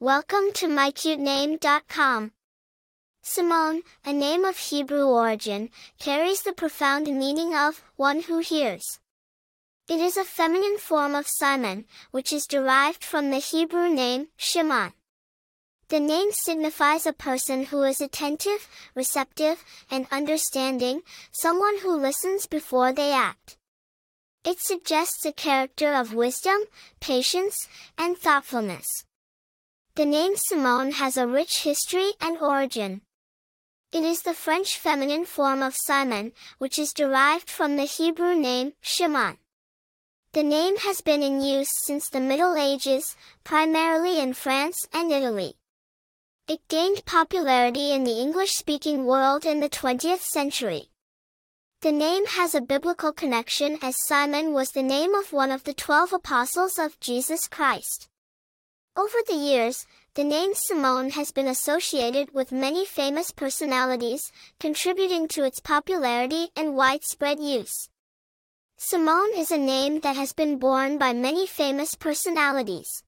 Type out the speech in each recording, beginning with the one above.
Welcome to mycutename.com. Simone, a name of Hebrew origin, carries the profound meaning of one who hears. It is a feminine form of Simon, which is derived from the Hebrew name Shimon. The name signifies a person who is attentive, receptive, and understanding, someone who listens before they act. It suggests a character of wisdom, patience, and thoughtfulness. The name Simone has a rich history and origin. It is the French feminine form of Simon, which is derived from the Hebrew name Shimon. The name has been in use since the Middle Ages, primarily in France and Italy. It gained popularity in the English-speaking world in the 20th century. The name has a biblical connection as Simon was the name of one of the twelve apostles of Jesus Christ. Over the years, the name Simone has been associated with many famous personalities, contributing to its popularity and widespread use. Simone is a name that has been borne by many famous personalities.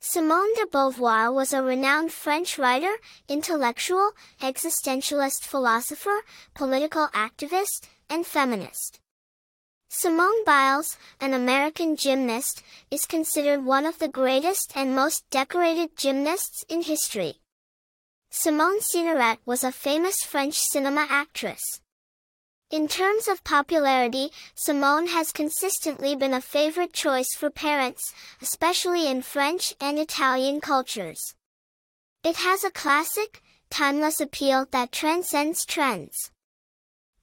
Simone de Beauvoir was a renowned French writer, intellectual, existentialist philosopher, political activist, and feminist. Simone Biles, an American gymnast, is considered one of the greatest and most decorated gymnasts in history. Simone Signoret was a famous French cinema actress. In terms of popularity, Simone has consistently been a favorite choice for parents, especially in French and Italian cultures. It has a classic, timeless appeal that transcends trends.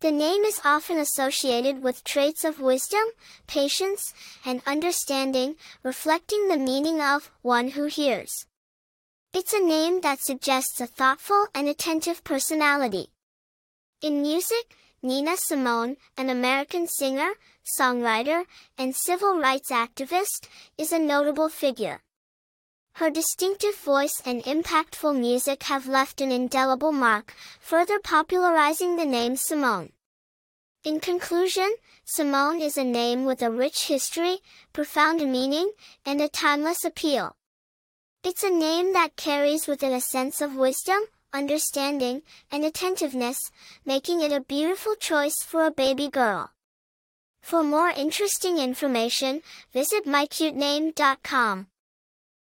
The name is often associated with traits of wisdom, patience, and understanding, reflecting the meaning of one who hears. It's a name that suggests a thoughtful and attentive personality. In music, Nina Simone, an American singer, songwriter, and civil rights activist, is a notable figure. Her distinctive voice and impactful music have left an indelible mark, further popularizing the name Simone. In conclusion, Simone is a name with a rich history, profound meaning, and a timeless appeal. It's a name that carries with it a sense of wisdom, understanding, and attentiveness, making it a beautiful choice for a baby girl. For more interesting information, visit mycutename.com.